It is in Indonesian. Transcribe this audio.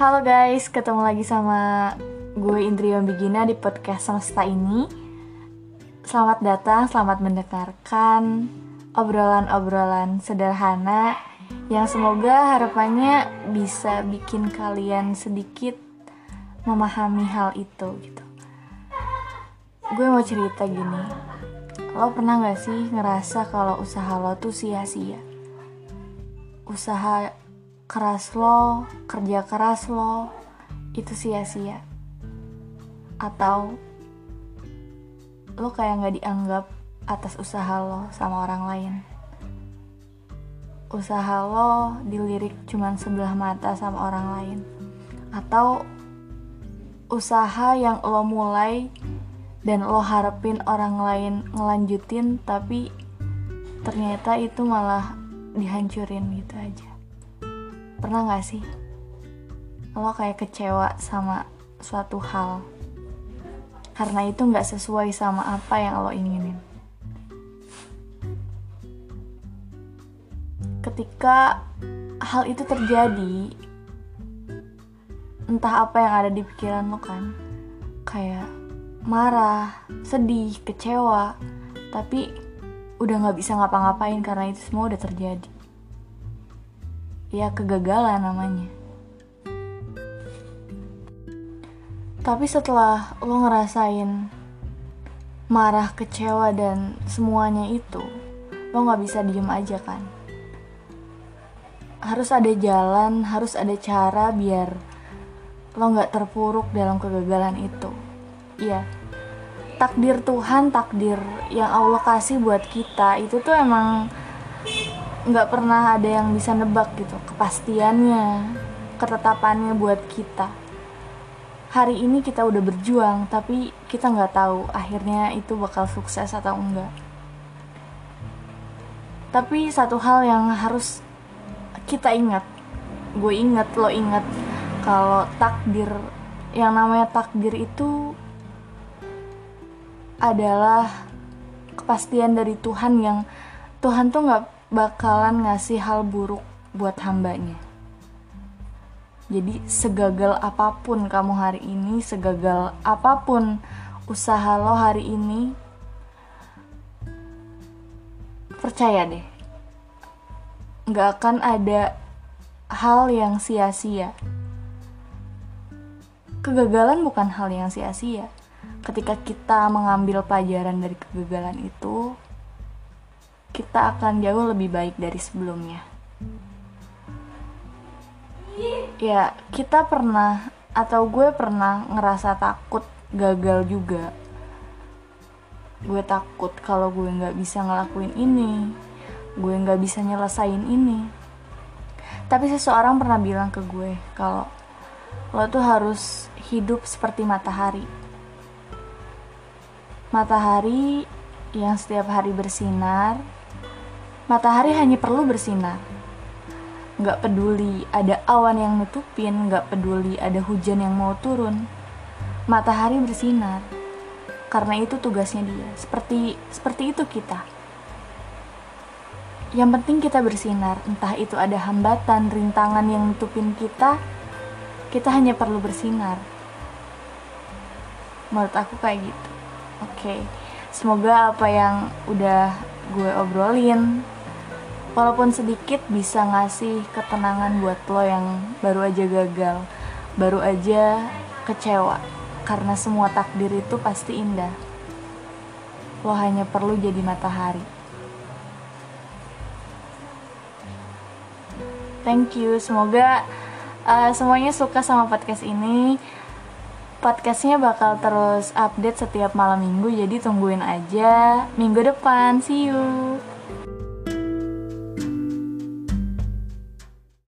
Halo guys, ketemu lagi sama gue Indriyo Bigina di podcast semesta ini. Selamat datang, selamat mendengarkan obrolan-obrolan sederhana Yang semoga harapannya bisa bikin kalian sedikit memahami hal itu gitu. Gue mau cerita gini. Lo pernah gak sih ngerasa kalau usaha lo tuh sia-sia? Usaha keras lo, kerja keras lo, itu sia-sia. Atau lo kayak gak dianggap atas usaha lo sama orang lain. Usaha lo dilirik cuman sebelah mata sama orang lain. Atau usaha yang lo mulai dan lo harapin orang lain ngelanjutin tapi ternyata itu malah dihancurin gitu aja pernah gak sih? Lo kayak kecewa sama suatu hal. Karena itu gak sesuai sama apa yang lo inginin. Ketika hal itu terjadi entah apa yang ada di pikiran lo kan kayak marah, sedih, kecewa, tapi udah gak bisa ngapa-ngapain karena itu semua udah terjadi. Ya kegagalan namanya. Tapi setelah lo ngerasain marah, kecewa, dan semuanya itu, lo gak bisa diem aja kan. Harus ada jalan, harus ada cara biar lo gak terpuruk dalam kegagalan itu iya takdir Tuhan takdir yang Allah kasih buat kita itu tuh emang nggak pernah ada yang bisa nebak gitu kepastiannya ketetapannya buat kita. Hari ini kita udah berjuang tapi kita nggak tahu akhirnya itu bakal sukses atau enggak. Tapi satu hal yang harus kita ingat gue inget lo inget kalau takdir yang namanya takdir itu adalah kepastian dari Tuhan yang Tuhan tuh nggak bakalan ngasih hal buruk buat hambanya. Jadi segagal apa pun kamu hari ini, segagal apa pun usaha lo hari ini, percaya deh, nggak akan ada hal yang sia-sia. Kegagalan bukan hal yang sia-sia ketika kita mengambil pelajaran dari kegagalan itu, kita akan jauh lebih baik dari sebelumnya. Ya, kita pernah atau gue pernah ngerasa takut gagal juga. Gue takut kalau gue nggak bisa ngelakuin ini, gue nggak bisa nyelesain ini. Tapi seseorang pernah bilang ke gue kalau lo tuh harus hidup seperti matahari Matahari yang setiap hari bersinar, matahari hanya perlu bersinar. Gak peduli ada awan yang nutupin, gak peduli ada hujan yang mau turun. Matahari bersinar, karena itu tugasnya dia. Seperti seperti itu kita. Yang penting kita bersinar, entah itu ada hambatan, rintangan yang nutupin kita, kita hanya perlu bersinar. Menurut aku kayak gitu. Oke, okay. semoga apa yang udah gue obrolin, walaupun sedikit bisa ngasih ketenangan buat lo yang baru aja gagal, baru aja kecewa, karena semua takdir itu pasti indah. Lo hanya perlu jadi matahari. Thank you, semoga uh, semuanya suka sama podcast ini podcastnya bakal terus update setiap malam minggu jadi tungguin aja minggu depan see you